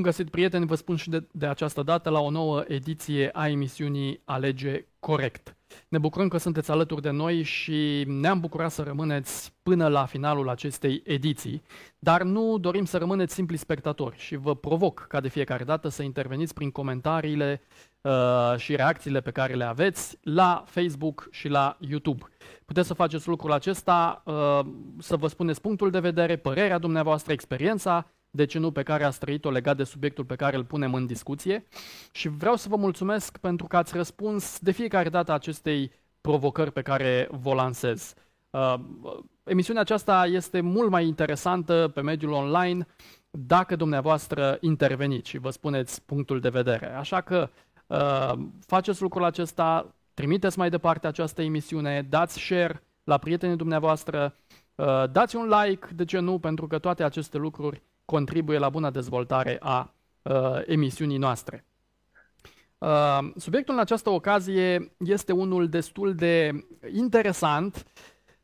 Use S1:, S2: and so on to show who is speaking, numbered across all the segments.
S1: Bun găsit, prieteni, vă spun și de, de această dată la o nouă ediție a emisiunii Alege Corect. Ne bucurăm că sunteți alături de noi și ne-am bucurat să rămâneți până la finalul acestei ediții, dar nu dorim să rămâneți simpli spectatori și vă provoc ca de fiecare dată să interveniți prin comentariile uh, și reacțiile pe care le aveți la Facebook și la YouTube. Puteți să faceți lucrul acesta, uh, să vă spuneți punctul de vedere, părerea dumneavoastră, experiența, de ce nu, pe care ați trăit-o legat de subiectul pe care îl punem în discuție. Și vreau să vă mulțumesc pentru că ați răspuns de fiecare dată acestei provocări pe care vă lansez. Uh, emisiunea aceasta este mult mai interesantă pe mediul online dacă dumneavoastră interveniți și vă spuneți punctul de vedere. Așa că uh, faceți lucrul acesta, trimiteți mai departe această emisiune, dați share la prietenii dumneavoastră, uh, dați un like, de ce nu, pentru că toate aceste lucruri contribuie la buna dezvoltare a uh, emisiunii noastre. Uh, subiectul în această ocazie este unul destul de interesant,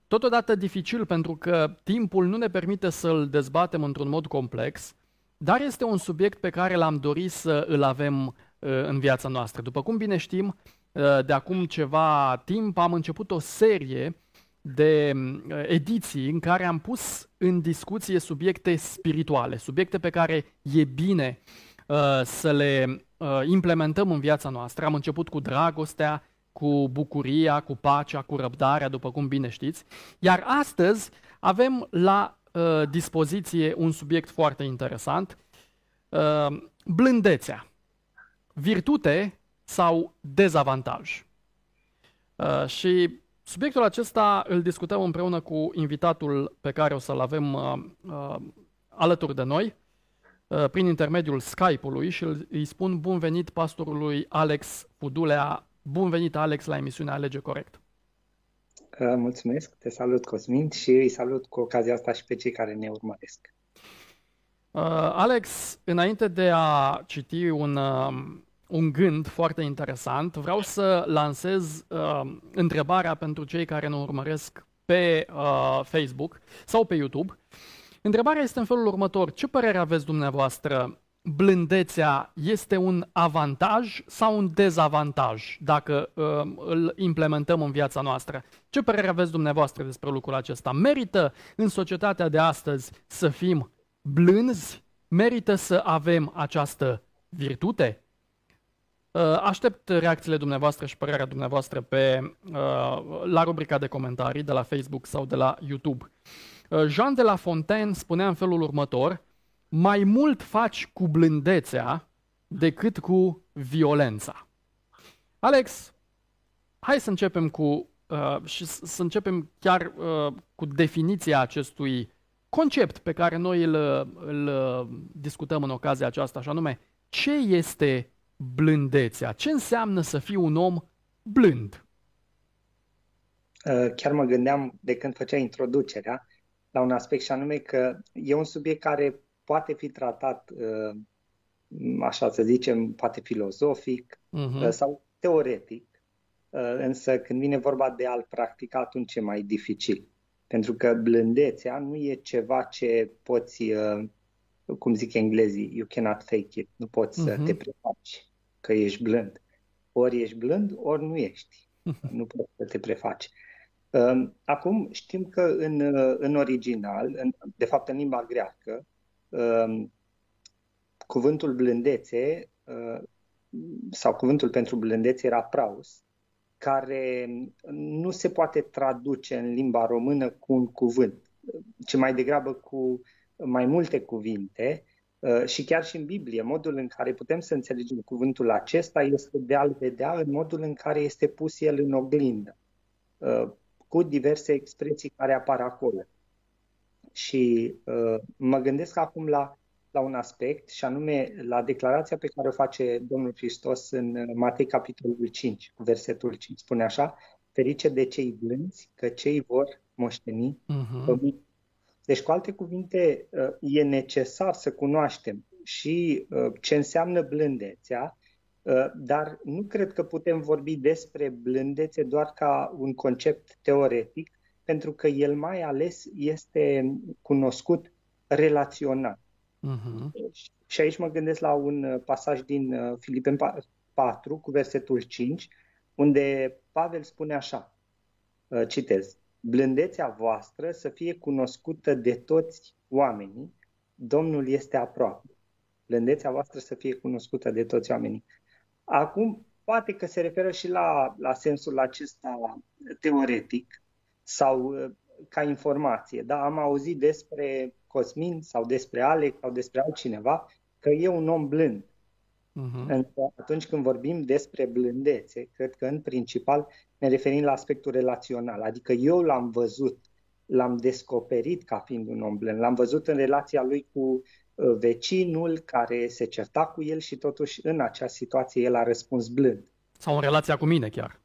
S1: totodată dificil pentru că timpul nu ne permite să-l dezbatem într-un mod complex, dar este un subiect pe care l-am dorit să îl avem uh, în viața noastră. După cum bine știm, uh, de acum ceva timp am început o serie de uh, ediții în care am pus în discuție subiecte spirituale, subiecte pe care e bine uh, să le uh, implementăm în viața noastră. Am început cu dragostea, cu bucuria, cu pacea, cu răbdarea, după cum bine știți. Iar astăzi avem la uh, dispoziție un subiect foarte interesant, uh, blândețea, virtute sau dezavantaj. Uh, și Subiectul acesta îl discutăm împreună cu invitatul pe care o să-l avem uh, uh, alături de noi uh, prin intermediul Skype-ului și îi spun bun venit pastorului Alex Pudulea. Bun venit, Alex, la emisiunea Alege Corect.
S2: Uh, mulțumesc, te salut, Cosmin, și îi salut cu ocazia asta și pe cei care ne urmăresc.
S1: Uh, Alex, înainte de a citi un, uh, un gând foarte interesant. Vreau să lansez uh, întrebarea pentru cei care ne urmăresc pe uh, Facebook sau pe YouTube. Întrebarea este în felul următor. Ce părere aveți dumneavoastră? Blândețea este un avantaj sau un dezavantaj dacă uh, îl implementăm în viața noastră? Ce părere aveți dumneavoastră despre lucrul acesta? Merită în societatea de astăzi să fim blânzi? Merită să avem această virtute? Uh, aștept reacțiile dumneavoastră și părerea dumneavoastră pe, uh, la rubrica de comentarii de la Facebook sau de la YouTube. Uh, Jean de la Fontaine spunea în felul următor, mai mult faci cu blândețea decât cu violența. Alex, hai să începem cu uh, și să începem chiar uh, cu definiția acestui concept pe care noi îl, îl discutăm în ocazia aceasta, și anume, ce este blândețea? Ce înseamnă să fii un om blând?
S2: Uh, chiar mă gândeam de când făcea introducerea la un aspect și anume că e un subiect care poate fi tratat, uh, așa să zicem, poate filozofic uh-huh. sau teoretic, însă când vine vorba de a-l practica, atunci e mai dificil. Pentru că blândețea nu e ceva ce poți cum zic englezii, you cannot fake it, nu poți uh-huh. să te mhm. prefaci că ești blând. Ori ești blând, ori nu ești. Uh-huh. Nu poți să te prefaci. Um, acum știm că în, în original, în, de fapt în limba greacă, um, cuvântul blândețe uh, sau cuvântul pentru blândețe era praus, care nu se poate traduce în limba română cu un cuvânt, ci mai degrabă cu mai multe cuvinte uh, și chiar și în Biblie, modul în care putem să înțelegem cuvântul acesta este de a-l vedea în modul în care este pus el în oglindă, uh, cu diverse expresii care apar acolo. Și uh, mă gândesc acum la, la un aspect, și anume la declarația pe care o face Domnul Hristos în Matei capitolul 5, versetul 5. Spune așa, ferice de cei blânzi, că cei vor moșteni uh-huh. pământul. Deci, cu alte cuvinte, uh, e necesar să cunoaștem și uh, ce înseamnă blândețea, uh, dar nu cred că putem vorbi despre blândețe doar ca un concept teoretic, pentru că el mai ales este cunoscut relaționat. Uh-huh. Și aici mă gândesc la un pasaj din Filipen 4 cu versetul 5, unde Pavel spune așa, citez, blândețea voastră să fie cunoscută de toți oamenii, Domnul este aproape. Blândețea voastră să fie cunoscută de toți oamenii. Acum, poate că se referă și la, la sensul acesta teoretic sau ca informație. Da, am auzit despre Cosmin sau despre Alex sau despre altcineva că e un om blând. Uh-huh. Atunci când vorbim despre blândețe, cred că în principal ne referim la aspectul relațional. Adică eu l-am văzut, l-am descoperit ca fiind un om blând. L-am văzut în relația lui cu uh, vecinul care se certa cu el și totuși în acea situație el a răspuns blând.
S1: Sau în relația cu mine chiar.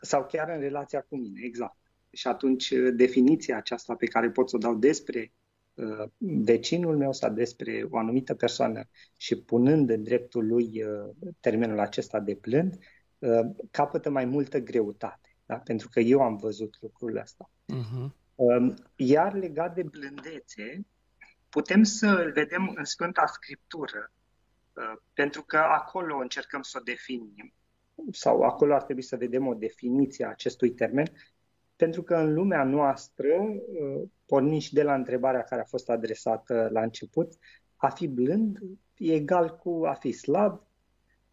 S2: Sau chiar în relația cu mine, exact. Și atunci uh, definiția aceasta pe care pot să o dau despre uh, vecinul meu sau despre o anumită persoană și punând în dreptul lui uh, termenul acesta de blând, uh, capătă mai multă greutate. Da? Pentru că eu am văzut lucrul ăsta. Uh-huh. Uh, iar legat de blândețe, putem să îl vedem în Sfânta Scriptură, uh, pentru că acolo încercăm să o definim sau acolo ar trebui să vedem o definiție a acestui termen, pentru că în lumea noastră, uh, pornind și de la întrebarea care a fost adresată la început, a fi blând e egal cu a fi slab.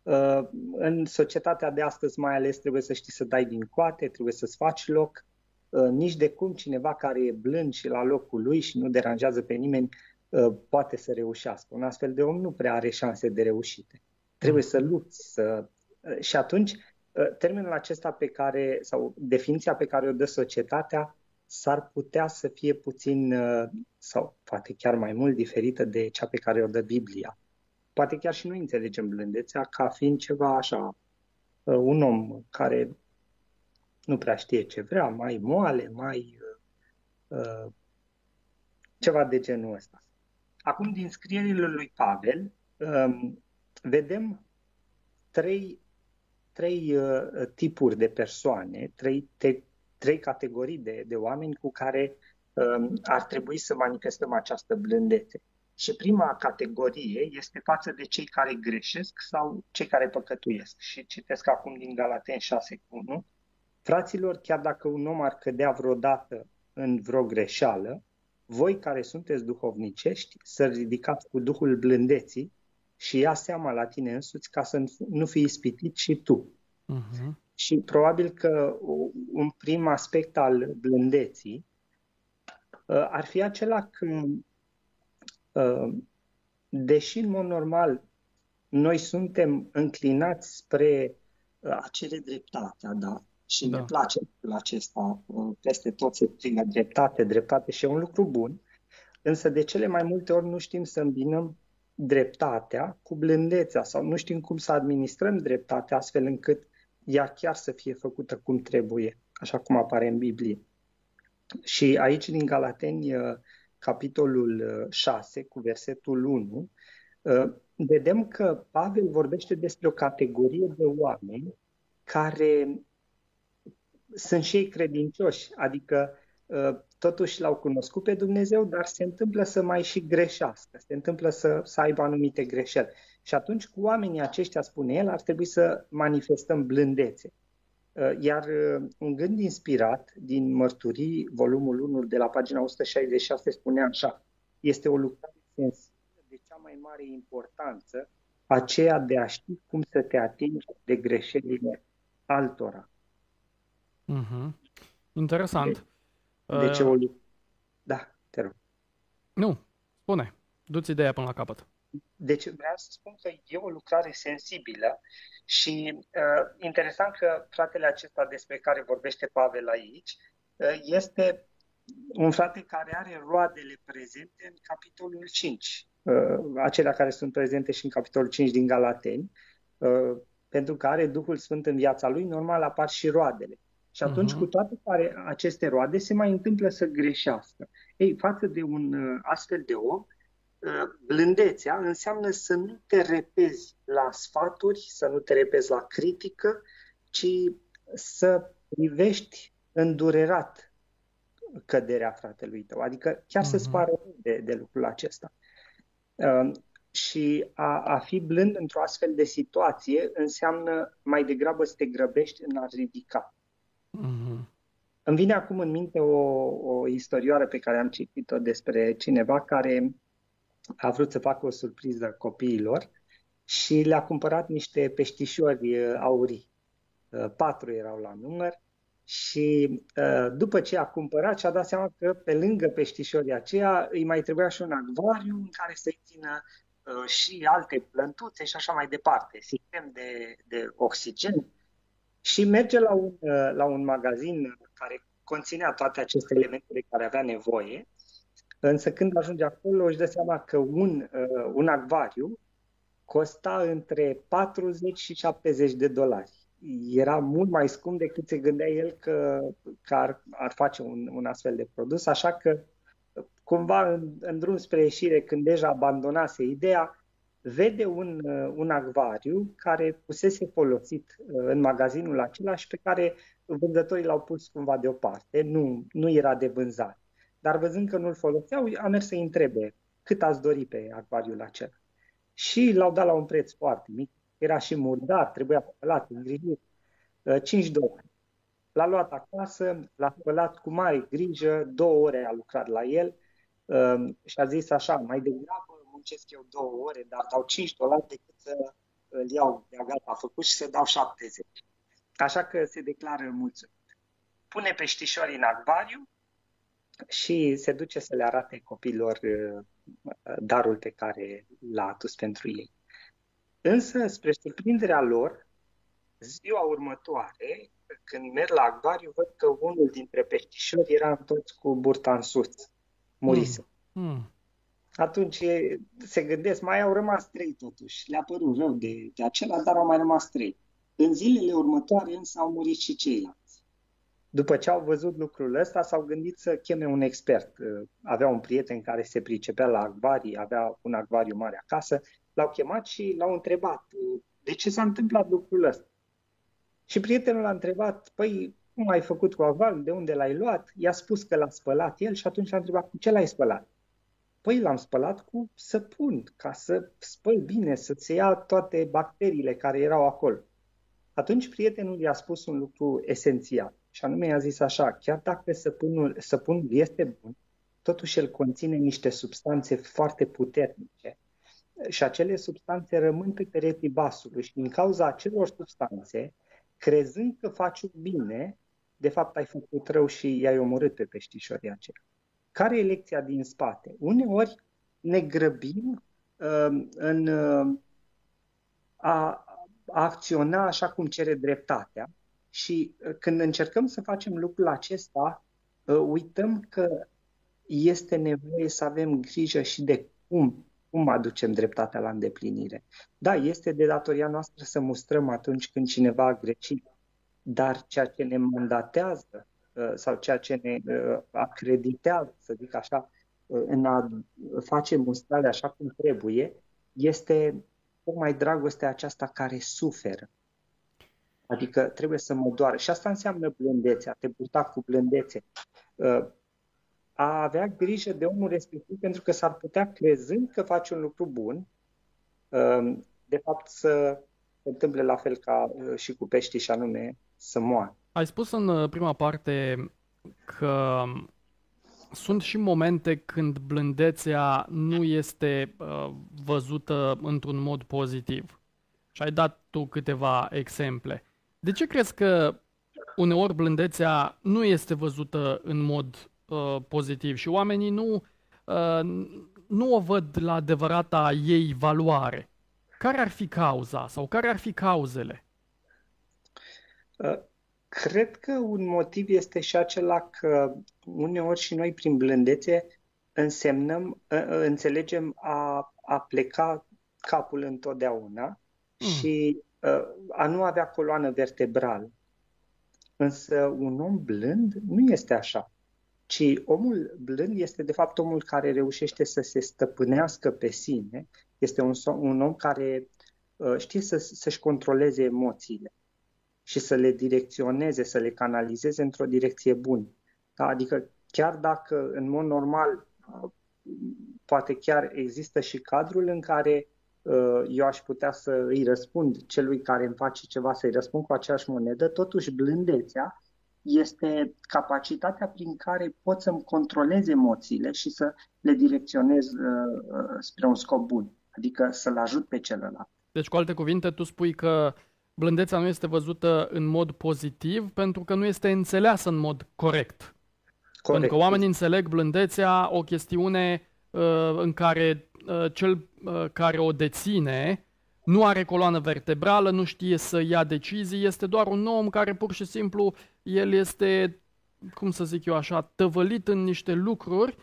S2: Uh, în societatea de astăzi mai ales trebuie să știi să dai din coate, trebuie să-ți faci loc. Uh, nici de cum cineva care e blând și la locul lui și nu deranjează pe nimeni poate să reușească. Un astfel de om nu prea are șanse de reușite. Trebuie să lupți, să... și atunci Ă, termenul acesta pe care, sau definiția pe care o dă societatea, s-ar putea să fie puțin, ă, sau poate chiar mai mult, diferită de cea pe care o dă Biblia. Poate chiar și noi înțelegem blândețea ca fiind ceva așa, ă, un om care nu prea știe ce vrea, mai moale, mai uh, ceva de genul ăsta. Acum, din scrierile lui Pavel, um, vedem trei trei uh, tipuri de persoane, trei, te, trei categorii de, de oameni cu care um, ar trebui să manifestăm această blândețe. Și prima categorie este față de cei care greșesc sau cei care păcătuiesc. Și citesc acum din Galaten 6 cu 1. Fraților, chiar dacă un om ar cădea vreodată în vreo greșeală, voi care sunteți duhovnicești, să ridicați cu Duhul blândeții și ia seama la tine însuți ca să nu fii ispitit și tu. Uh-huh. Și probabil că un prim aspect al blândeții uh, ar fi acela că, uh, deși în mod normal noi suntem înclinați spre uh, a cere dreptatea, da? Și da. ne place la acesta, peste tot se strigă dreptate, dreptate și e un lucru bun, însă de cele mai multe ori nu știm să îmbinăm dreptatea cu blândețea sau nu știm cum să administrăm dreptatea astfel încât ea chiar să fie făcută cum trebuie, așa cum apare în Biblie. Și aici din Galateni, uh, capitolul 6, uh, cu versetul 1, uh, vedem că Pavel vorbește despre o categorie de oameni care sunt și ei credincioși, adică totuși l-au cunoscut pe Dumnezeu, dar se întâmplă să mai și greșească, se întâmplă să, să aibă anumite greșeli. Și atunci cu oamenii aceștia, spune el, ar trebui să manifestăm blândețe. Uh, iar uh, un gând inspirat din mărturii, volumul 1 de la pagina 166 spune așa, este o lucrare sensibilă de cea mai mare importanță, aceea de a ști cum să te atingi de greșelile altora.
S1: Mm-hmm. Interesant.
S2: De, de ce uh... o Da, te rog.
S1: Nu, spune. Du-ți ideea până la capăt.
S2: Deci vreau să spun că e o lucrare sensibilă și uh, interesant că fratele acesta despre care vorbește Pavel aici uh, este un frate care are roadele prezente în capitolul 5, uh, acelea care sunt prezente și în capitolul 5 din Galateni, uh, pentru că are Duhul Sfânt în viața lui, normal apar și roadele. Și atunci, uh-huh. cu toate care aceste roade, se mai întâmplă să greșească. Ei, față de un uh, astfel de om, Uh, blândețea înseamnă să nu te repezi la sfaturi, să nu te repezi la critică, ci să privești îndurerat căderea fratelui tău. Adică chiar uh-huh. să-ți mhm. pară de, de lucrul acesta. Și a, a fi blând într-o astfel de situație înseamnă mai degrabă să te grăbești în a ridica. Mm-hmm. Îmi vine acum în minte o, o istorioară pe care am citit-o despre cineva care a vrut să facă o surpriză copiilor și le-a cumpărat niște peștișori uh, aurii. Uh, patru erau la număr și uh, după ce a cumpărat și-a dat seama că pe lângă peștișorii aceia îi mai trebuia și un acvariu în care să-i țină și alte plântuțe și așa mai departe, sistem de, de oxigen. Și merge la un, la un magazin care conținea toate aceste elemente de care avea nevoie, însă când ajunge acolo își dă seama că un, un acvariu costa între 40 și 70 de dolari. Era mult mai scump decât se gândea el că, că ar, ar face un, un astfel de produs, așa că cumva în, în drum spre ieșire, când deja abandonase ideea, vede un, un acvariu care pusese folosit uh, în magazinul acela și pe care vânzătorii l-au pus cumva deoparte, nu, nu era de vânzare. Dar văzând că nu-l foloseau, a mers să-i întrebe cât ați dori pe acvariul acela și l-au dat la un preț foarte mic. Era și murdar, trebuia spălat, îngrijit. 5 uh, dolari. L-a luat acasă, l-a spălat cu mare grijă, două ore a lucrat la el um, și a zis așa, mai degrabă muncesc eu două ore, dar dau 5 dolari decât să îl iau de gata făcut și să dau 70. Așa că se declară mulțumit. Pune peștișorii în acvariu și se duce să le arate copilor uh, darul pe care l-a adus pentru ei. Însă, spre surprinderea lor, ziua următoare, când merg la acvariu, văd că unul dintre peștișori era toți cu burta în sus. Murise. Mm. Mm. Atunci se gândesc, mai au rămas trei totuși. Le-a părut rău de, de acela, dar au mai rămas trei. În zilele următoare însă au murit și ceilalți. După ce au văzut lucrul ăsta, s-au gândit să cheme un expert. Uh, avea un prieten care se pricepea la acvarii, avea un acvariu mare acasă, l-au chemat și l-au întrebat uh, de ce s-a întâmplat lucrul ăsta. Și prietenul l-a întrebat, păi, cum ai făcut cu acvariul, de unde l-ai luat? I-a spus că l-a spălat el și atunci l-a întrebat, cu ce l-ai spălat? Păi l-am spălat cu săpun, ca să spăl bine, să se ia toate bacteriile care erau acolo. Atunci prietenul i-a spus un lucru esențial. Și anume i-a zis așa, chiar dacă săpunul, săpunul este bun, totuși el conține niște substanțe foarte puternice și acele substanțe rămân pe pereții vasului și din cauza acelor substanțe, crezând că faci bine, de fapt ai făcut rău și i-ai omorât pe peștișorii aceia. Care e lecția din spate? Uneori ne grăbim uh, în uh, a, a acționa așa cum cere dreptatea și uh, când încercăm să facem lucrul acesta, uh, uităm că este nevoie să avem grijă și de cum, cum aducem dreptatea la îndeplinire. Da, este de datoria noastră să mustrăm atunci când cineva a greșit, dar ceea ce ne mandatează uh, sau ceea ce ne acreditează, să zic așa, în a face mustrarea așa cum trebuie, este tocmai dragostea aceasta care suferă. Adică trebuie să mă doară. Și asta înseamnă blândețe, a te purta cu blândețe. Uh, a avea grijă de omul respectiv pentru că s-ar putea, crezând că faci un lucru bun, uh, de fapt să se întâmple la fel ca uh, și cu peștii și anume să moară.
S1: Ai spus în prima parte că sunt și momente când blândețea nu este văzută într-un mod pozitiv. Și ai dat tu câteva exemple. De ce crezi că uneori blândețea nu este văzută în mod uh, pozitiv și oamenii nu, uh, nu o văd la adevărata ei valoare? Care ar fi cauza sau care ar fi cauzele?
S2: Uh, cred că un motiv este și acela că uneori și noi prin blândețe însemnăm, uh, uh înțelegem a, a pleca capul întotdeauna mm. și a nu avea coloană vertebrală. Însă un om blând nu este așa, ci omul blând este de fapt omul care reușește să se stăpânească pe sine, este un, un om care uh, știe să, să-și controleze emoțiile și să le direcționeze, să le canalizeze într-o direcție bună. Da? Adică chiar dacă în mod normal poate chiar există și cadrul în care uh, eu aș putea să îi răspund celui care îmi face ceva să-i răspund cu aceeași monedă, totuși blândețea este capacitatea prin care pot să-mi controlez emoțiile și să le direcționez uh, uh, spre un scop bun, adică să-l ajut pe celălalt.
S1: Deci, cu alte cuvinte, tu spui că blândețea nu este văzută în mod pozitiv pentru că nu este înțeleasă în mod corect. corect. Pentru că oamenii înțeleg blândețea o chestiune uh, în care uh, cel uh, care o deține nu are coloană vertebrală, nu știe să ia decizii, este doar un om care pur și simplu el este, cum să zic eu așa, tăvălit în niște lucruri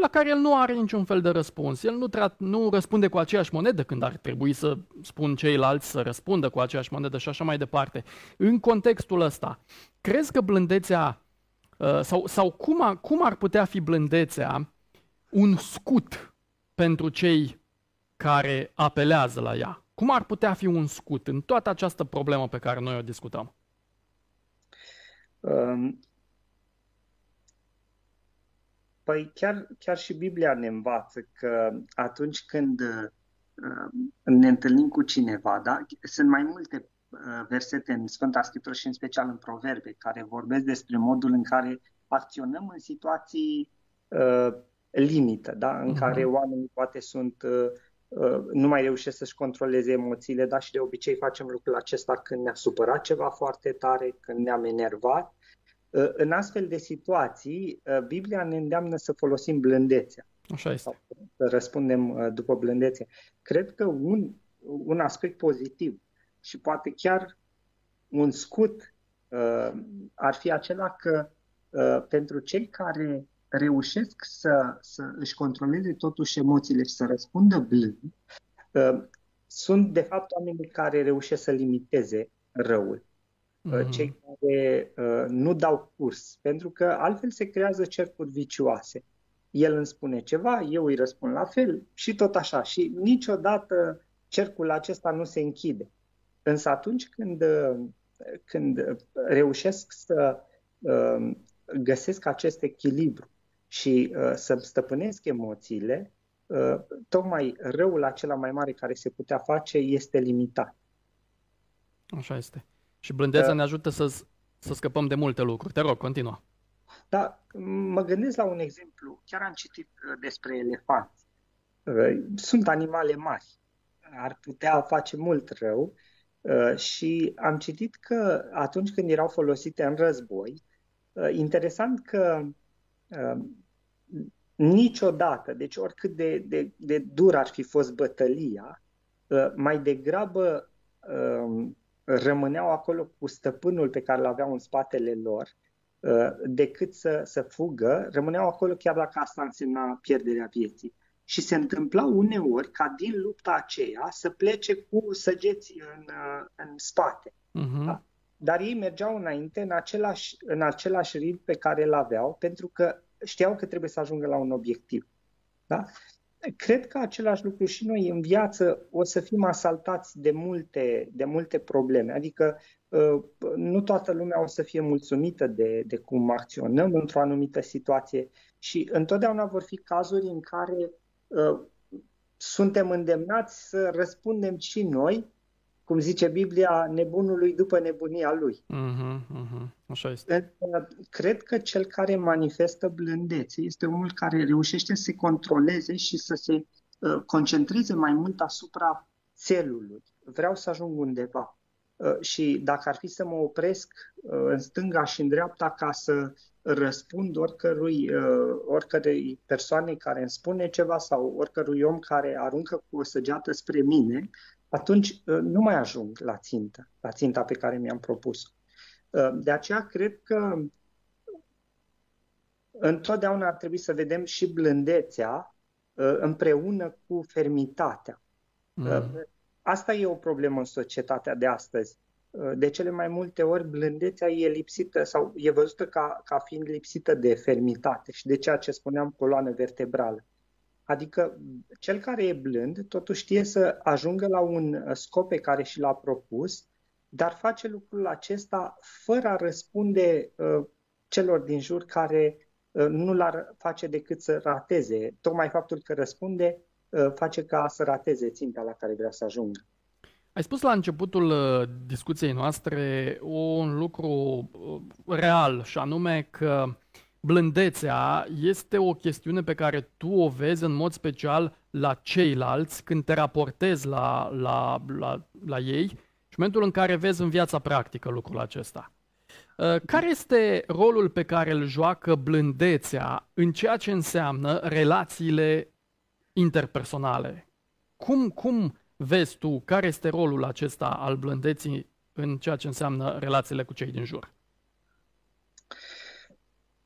S1: la care el nu are niciun fel de răspuns. El nu, tra- nu răspunde cu aceeași monedă când ar trebui să spun ceilalți să răspundă cu aceeași monedă și așa mai departe. În contextul ăsta, crezi că blândețea uh, sau, sau cum, a, cum ar putea fi blândețea un scut pentru cei care apelează la ea? Cum ar putea fi un scut în toată această problemă pe care noi o discutăm? Um,
S2: păi chiar, chiar și Biblia ne învață că atunci când uh, ne întâlnim cu cineva, da? sunt mai multe uh, versete în Sfânta Scriptură și în special în Proverbe care vorbesc despre modul în care acționăm în situații uh, limită, da? în uh-huh. care oamenii poate sunt uh, Uh, nu mai reușesc să-și controleze emoțiile, dar și de obicei facem lucrul acesta când ne-a supărat ceva foarte tare, când ne-am enervat. Uh, în astfel de situații, uh, Biblia ne îndeamnă să folosim blândețea.
S1: Așa este.
S2: Să răspundem după blândețe. Cred că un, un aspect pozitiv și poate chiar un scut ar fi acela că pentru cei care reușesc să, să își controleze totuși emoțiile și să răspundă blând, uh, sunt de fapt oamenii care reușesc să limiteze răul. Mm-hmm. Cei care uh, nu dau curs, pentru că altfel se creează cercuri vicioase. El îmi spune ceva, eu îi răspund la fel și tot așa. Și niciodată cercul acesta nu se închide. Însă atunci când, când reușesc să găsesc acest echilibru și uh, să stăpânesc emoțiile, uh, tocmai răul acela mai mare care se putea face este limitat.
S1: Așa este. Și blândețea uh, ne ajută să, să scăpăm de multe lucruri. Te rog, continuă.
S2: Da, mă gândesc la un exemplu. Chiar am citit uh, despre elefanți. Uh, sunt animale mari. Ar putea face mult rău uh, și am citit că atunci când erau folosite în război, interesant că niciodată, deci oricât de, de, de dur ar fi fost bătălia, uh, mai degrabă um, rămâneau acolo cu stăpânul pe care îl aveau în spatele lor, uh, decât să, să fugă, rămâneau acolo chiar dacă asta însemna pierderea vieții. Și se întâmpla uneori ca din lupta aceea să plece cu săgeți în, uh, în spate. Uh-huh. Da? Dar ei mergeau înainte în același, în același ritm pe care îl aveau, pentru că știau că trebuie să ajungă la un obiectiv. Da? Cred că același lucru și noi în viață o să fim asaltați de multe, de multe probleme. Adică uh, nu toată lumea o să fie mulțumită de, de cum acționăm într-o anumită situație și întotdeauna vor fi cazuri în care uh, suntem îndemnați să răspundem și noi cum zice Biblia, nebunului după nebunia lui.
S1: Uh-huh, uh-huh. Așa este.
S2: Cred că cel care manifestă blândețe este omul care reușește să se controleze și să se uh, concentreze mai mult asupra țelului. Vreau să ajung undeva. Uh, și dacă ar fi să mă opresc uh, în stânga și în dreapta ca să răspund oricărui, uh, oricărei persoane care îmi spune ceva sau oricărui om care aruncă cu o săgeată spre mine, atunci uh, nu mai ajung la țintă, la ținta pe care mi-am propus. Uh, de aceea cred că întotdeauna ar trebui să vedem și blândețea uh, împreună cu fermitatea. Mm. Asta e o problemă în societatea de astăzi. De cele mai multe ori, blândețea e lipsită sau e văzută ca, ca fiind lipsită de fermitate și de ceea ce spuneam coloană vertebrală. Adică cel care e blând totuși știe să ajungă la un uh, scop pe care și l-a propus, dar face lucrul acesta fără a răspunde uh, celor din jur care nu l-ar face decât să rateze. Tocmai faptul că răspunde face ca să rateze ținta la care vrea să ajungă.
S1: Ai spus la începutul discuției noastre un lucru real și anume că blândețea este o chestiune pe care tu o vezi în mod special la ceilalți când te raportezi la, la, la, la ei și în momentul în care vezi în viața practică lucrul acesta. Uh, care este rolul pe care îl joacă blândețea în ceea ce înseamnă relațiile interpersonale? Cum, cum vezi tu care este rolul acesta al blândeții în ceea ce înseamnă relațiile cu cei din jur?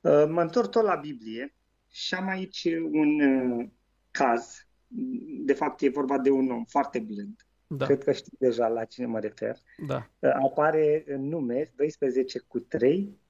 S2: Uh, mă întorc tot la Biblie și am aici un uh, caz. De fapt, e vorba de un om foarte blând. Da. Cred că știți deja la cine mă refer.
S1: Da.
S2: Uh, apare în nume 12 cu 3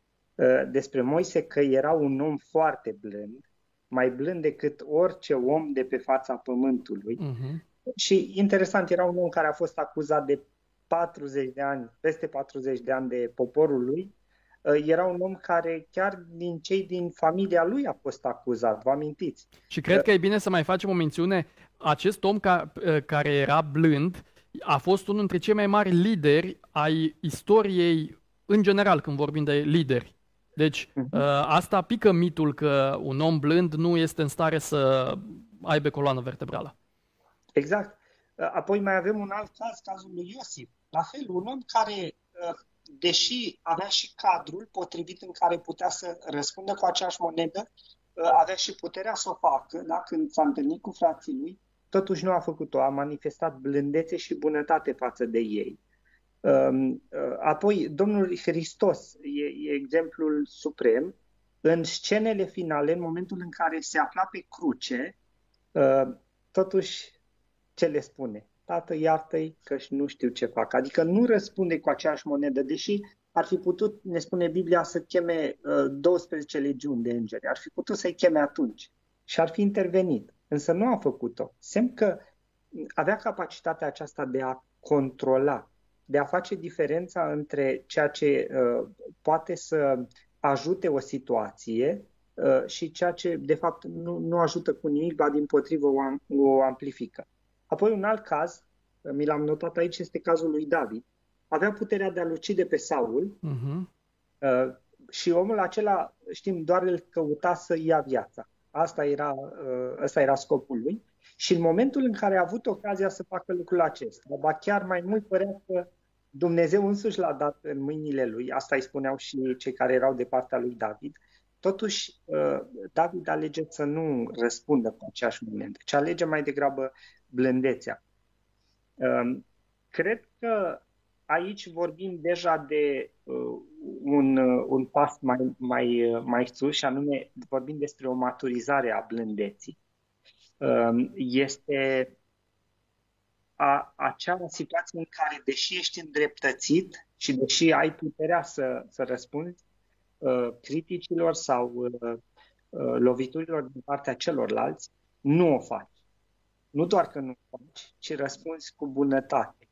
S2: despre Moise că era un om foarte blând, mai blând decât orice om de pe fața pământului. Uh-huh. Și interesant, era un om care a fost acuzat de 40 de ani, peste 40 de ani de poporul lui Uh, era un om care chiar din cei din familia lui a fost acuzat, vă amintiți?
S1: Și cred uh, că e bine să mai facem o mențiune. Acest om ca, uh, care era blând a fost unul dintre cei mai mari lideri ai istoriei în general când vorbim de lideri. Deci uh-huh. asta pică mitul că un om blând nu este în stare să aibă coloană vertebrală.
S2: Exact. Apoi mai avem un alt caz, cazul lui Iosif. La fel, un om care deși avea și cadrul potrivit în care putea să răspundă cu aceeași monedă, uh, avea și puterea să o facă, da? când s-a întâlnit cu frații lui, totuși nu a făcut-o, a manifestat blândețe și bunătate față de ei. Um, uh, apoi, Domnul Hristos e, e exemplul suprem. În scenele finale, în momentul în care se afla pe cruce, uh, totuși, ce le spune? Tată, iartă-i că nu știu ce fac. Adică nu răspunde cu aceeași monedă, deși ar fi putut, ne spune Biblia, să cheme uh, 12 legiuni de îngeri. Ar fi putut să-i cheme atunci și ar fi intervenit. Însă nu a făcut-o. Semn că avea capacitatea aceasta de a controla, de a face diferența între ceea ce uh, poate să ajute o situație uh, și ceea ce, de fapt, nu, nu ajută cu nimic, ba din potrivă o, o amplifică. Apoi un alt caz, mi l-am notat aici, este cazul lui David. Avea puterea de a-l ucide pe Saul uh-huh. uh, și omul acela, știm, doar îl căuta să ia viața. Asta era, uh, asta era scopul lui. Și în momentul în care a avut ocazia să facă lucrul acesta, ba chiar mai mult părea că Dumnezeu însuși l-a dat în mâinile lui, asta îi spuneau și cei care erau de partea lui David, Totuși, uh, David alege să nu răspundă cu aceeași moment, ci alege mai degrabă blândețea. Um, cred că aici vorbim deja de uh, un, uh, un pas mai, mai, mai sus și anume vorbim despre o maturizare a blândeții. Um, este a, acea situație în care, deși ești îndreptățit și deși ai puterea să, să răspunzi, Uh, criticilor sau uh, uh, loviturilor din partea celorlalți, nu o faci. Nu doar că nu o faci, ci răspunzi cu bunătate.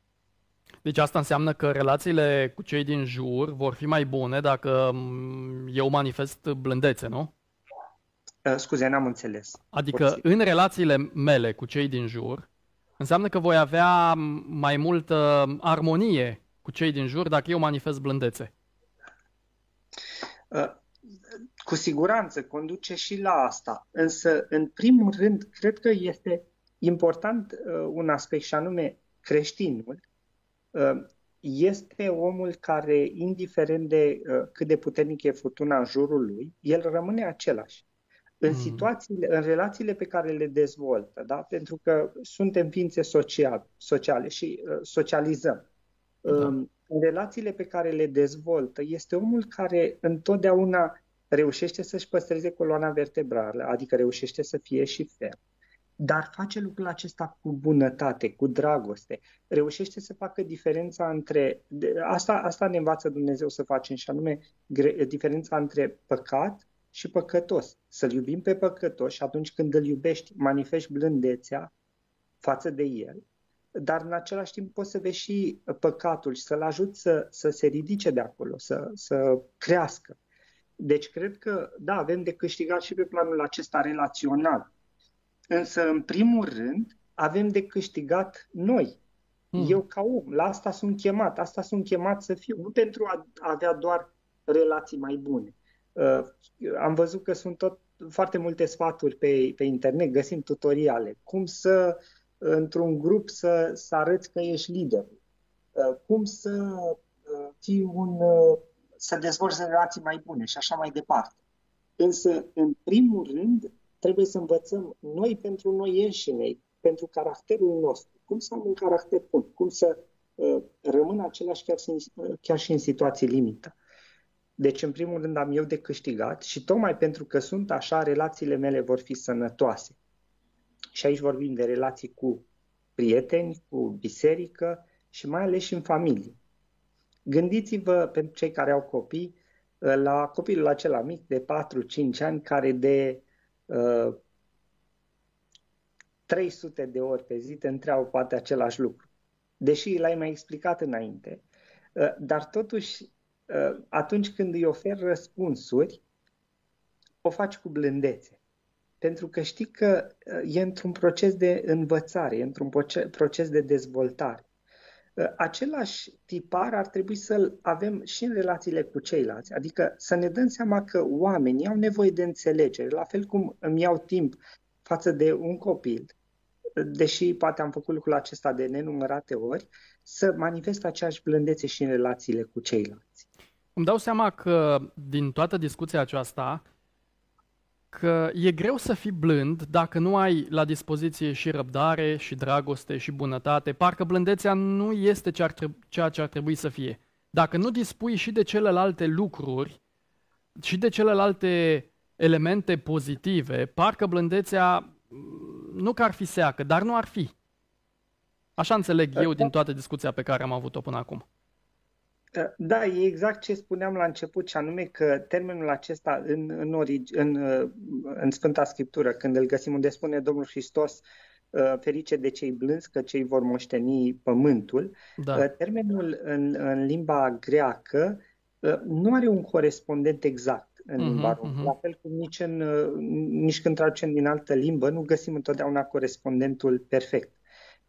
S1: Deci asta înseamnă că relațiile cu cei din jur vor fi mai bune dacă mm, eu manifest blândețe, nu?
S2: Scuze, n-am înțeles.
S1: Adică Poți... în relațiile mele cu cei din jur, înseamnă că voi avea mai multă armonie cu cei din jur dacă eu manifest blândețe.
S2: Uh, cu siguranță conduce și la asta. Însă, în primul rând, cred că este important uh, un aspect și anume creștinul uh, este omul care, indiferent de cât de puternic e furtuna în jurul lui, el rămâne același. În mm. situațiile, în relațiile pe care le dezvoltă, da? pentru că suntem ființe sociale, sociale și uh, socializăm. Da. Um, în relațiile pe care le dezvoltă, este omul care întotdeauna reușește să-și păstreze coloana vertebrală, adică reușește să fie și ferm, dar face lucrul acesta cu bunătate, cu dragoste, reușește să facă diferența între, asta, asta ne învață Dumnezeu să facem și anume diferența între păcat și păcătos. Să-L iubim pe păcătos și atunci când îl iubești, manifesti blândețea față de el dar în același timp poți să vezi și păcatul și să-l ajut să, să se ridice de acolo, să, să crească. Deci cred că, da, avem de câștigat și pe planul acesta relațional. Însă, în primul rând, avem de câștigat noi. Mm. Eu ca om, la asta sunt chemat, asta sunt chemat să fiu, nu pentru a avea doar relații mai bune. Uh, am văzut că sunt tot foarte multe sfaturi pe, pe internet, găsim tutoriale, cum să, într-un grup, să, să arăți că ești lider, uh, cum să uh, fii un, uh, să dezvolți relații mai bune și așa mai departe. Însă, în primul rând, trebuie să învățăm noi pentru noi înșine, pentru caracterul nostru, cum să am un caracter bun, cum să uh, rămân același chiar, chiar și în situații limită. Deci, în primul rând, am eu de câștigat și tocmai pentru că sunt așa, relațiile mele vor fi sănătoase. Și aici vorbim de relații cu prieteni, cu biserică și mai ales și în familie. Gândiți-vă, pentru cei care au copii, la copilul acela mic de 4-5 ani care de uh, 300 de ori pe zi te întreabă poate același lucru. Deși l-ai mai explicat înainte. Uh, dar totuși Uh, atunci când îi ofer răspunsuri, o faci cu blândețe. Pentru că știi că uh, e într-un proces de învățare, e într-un proces de dezvoltare. Uh, același tipar ar trebui să-l avem și în relațiile cu ceilalți, adică să ne dăm seama că oamenii au nevoie de înțelegere, la fel cum îmi iau timp față de un copil, deși poate am făcut lucrul acesta de nenumărate ori, să manifest aceeași blândețe și în relațiile cu ceilalți.
S1: Îmi dau seama că din toată discuția aceasta, că e greu să fii blând dacă nu ai la dispoziție și răbdare, și dragoste, și bunătate. Parcă blândețea nu este ceea ce ar trebui să fie. Dacă nu dispui și de celelalte lucruri, și de celelalte elemente pozitive, parcă blândețea nu că ar fi seacă, dar nu ar fi. Așa înțeleg eu din toată discuția pe care am avut-o până acum.
S2: Da, da, e exact ce spuneam la început, și anume că termenul acesta în, în, origi, în, în Sfânta Scriptură, când îl găsim unde spune Domnul Hristos, uh, ferice de cei blânzi, că cei vor moșteni pământul, da. Uh, termenul în, în limba greacă uh, nu are un corespondent exact în uh-huh, limba română. Uh-huh. La fel cum nici, în, nici când traducem din altă limbă, nu găsim întotdeauna corespondentul perfect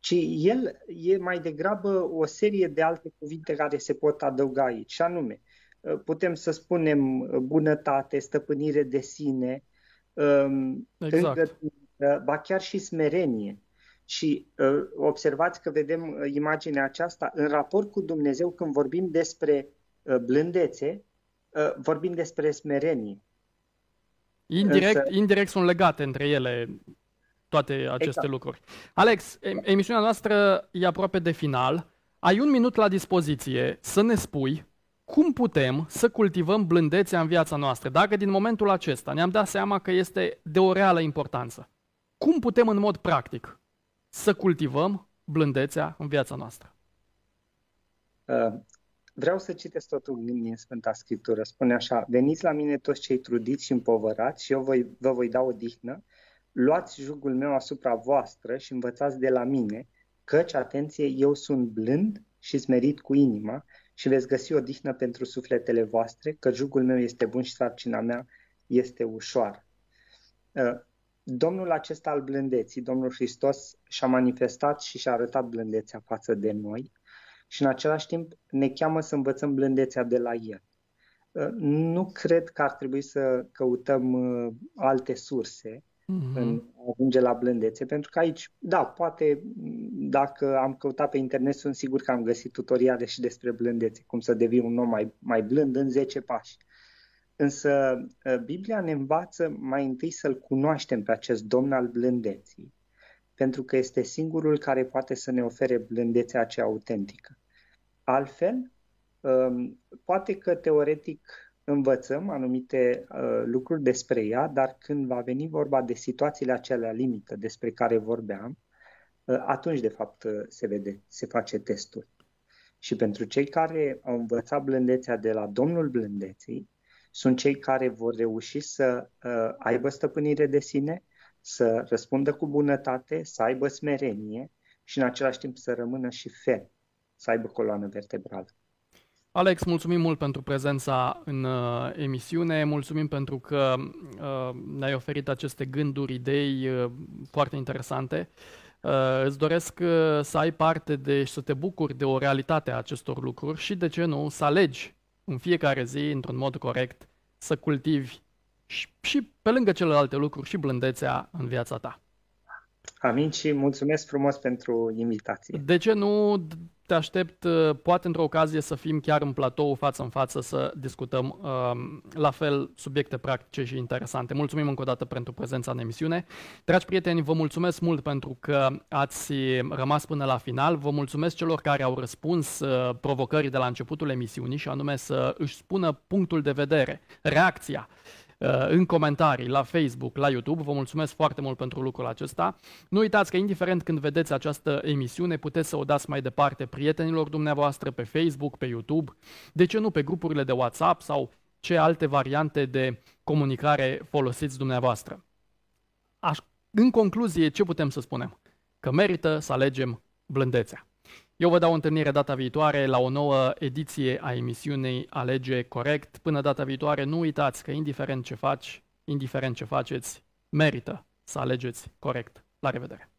S2: ci el e mai degrabă o serie de alte cuvinte care se pot adăuga aici, și anume, uh, putem să spunem uh, bunătate, stăpânire de sine, um, exact. ba chiar și smerenie. Și uh, observați că vedem imaginea aceasta în raport cu Dumnezeu când vorbim despre blândețe, vorbim despre smerenie.
S1: Indirect, Însă, indirect sunt legate între ele toate aceste exact. lucruri. Alex, emisiunea noastră e aproape de final. Ai un minut la dispoziție să ne spui cum putem să cultivăm blândețea în viața noastră, dacă din momentul acesta ne-am dat seama că este de o reală importanță. Cum putem în mod practic să cultivăm blândețea în viața noastră?
S2: Uh, vreau să citesc totul din Sfânta Scriptură. Spune așa, veniți la mine toți cei trudiți și împovărați și eu voi, vă voi da o dihnă luați jugul meu asupra voastră și învățați de la mine, căci, atenție, eu sunt blând și smerit cu inima și veți găsi o dihnă pentru sufletele voastre, că jugul meu este bun și sarcina mea este ușoară. Uh, Domnul acesta al blândeții, Domnul Hristos, și-a manifestat și și-a arătat blândețea față de noi și în același timp ne cheamă să învățăm blândețea de la El. Uh, nu cred că ar trebui să căutăm uh, alte surse, mm-hmm. în ajunge la blândețe, pentru că aici, da, poate dacă am căutat pe internet, sunt sigur că am găsit tutoriale și despre blândețe, cum să devii un om mai, mai blând în 10 pași. Însă ă, Biblia ne învață mai întâi să-L cunoaștem pe acest Domn al blândeții, pentru că este singurul care poate să ne ofere blândețea aceea autentică. Altfel, ă, poate că teoretic învățăm anumite uh, lucruri despre ea, dar când va veni vorba de situațiile acelea limită despre care vorbeam, uh, atunci de fapt uh, se vede, se face testul. Și pentru cei care au învățat blândețea de la Domnul Blândeții, sunt cei care vor reuși să uh, aibă stăpânire de sine, să răspundă cu bunătate, să aibă smerenie și în același timp să rămână și ferm, să aibă coloană vertebrală.
S1: Alex, mulțumim mult pentru prezența în uh, emisiune, mulțumim pentru că uh, ne-ai oferit aceste gânduri, idei uh, foarte interesante. Uh, îți doresc uh, să ai parte de și să te bucuri de o realitate a acestor lucruri și, de ce nu, să alegi în fiecare zi, într-un mod corect, să cultivi și, și pe lângă celelalte lucruri și blândețea în viața ta.
S2: Amin și mulțumesc frumos pentru invitație.
S1: De ce nu te aștept, uh, poate într-o ocazie, să fim chiar în platou, față în față, să discutăm um, la fel subiecte practice și interesante. Mulțumim încă o dată pentru prezența în emisiune. Dragi prieteni, vă mulțumesc mult pentru că ați rămas până la final. Vă mulțumesc celor care au răspuns uh, provocării de la începutul emisiunii și anume să își spună punctul de vedere, reacția Uh, în comentarii, la Facebook, la YouTube. Vă mulțumesc foarte mult pentru lucrul acesta. Nu uitați că indiferent când vedeți această emisiune, puteți să o dați mai departe prietenilor dumneavoastră pe Facebook, pe YouTube, de ce nu pe grupurile de WhatsApp sau ce alte variante de comunicare folosiți dumneavoastră. Aș, în concluzie, ce putem să spunem? Că merită să alegem blândețea. Eu vă dau o întâlnire data viitoare la o nouă ediție a emisiunii Alege Corect. Până data viitoare, nu uitați că indiferent ce faci, indiferent ce faceți, merită să alegeți corect. La revedere!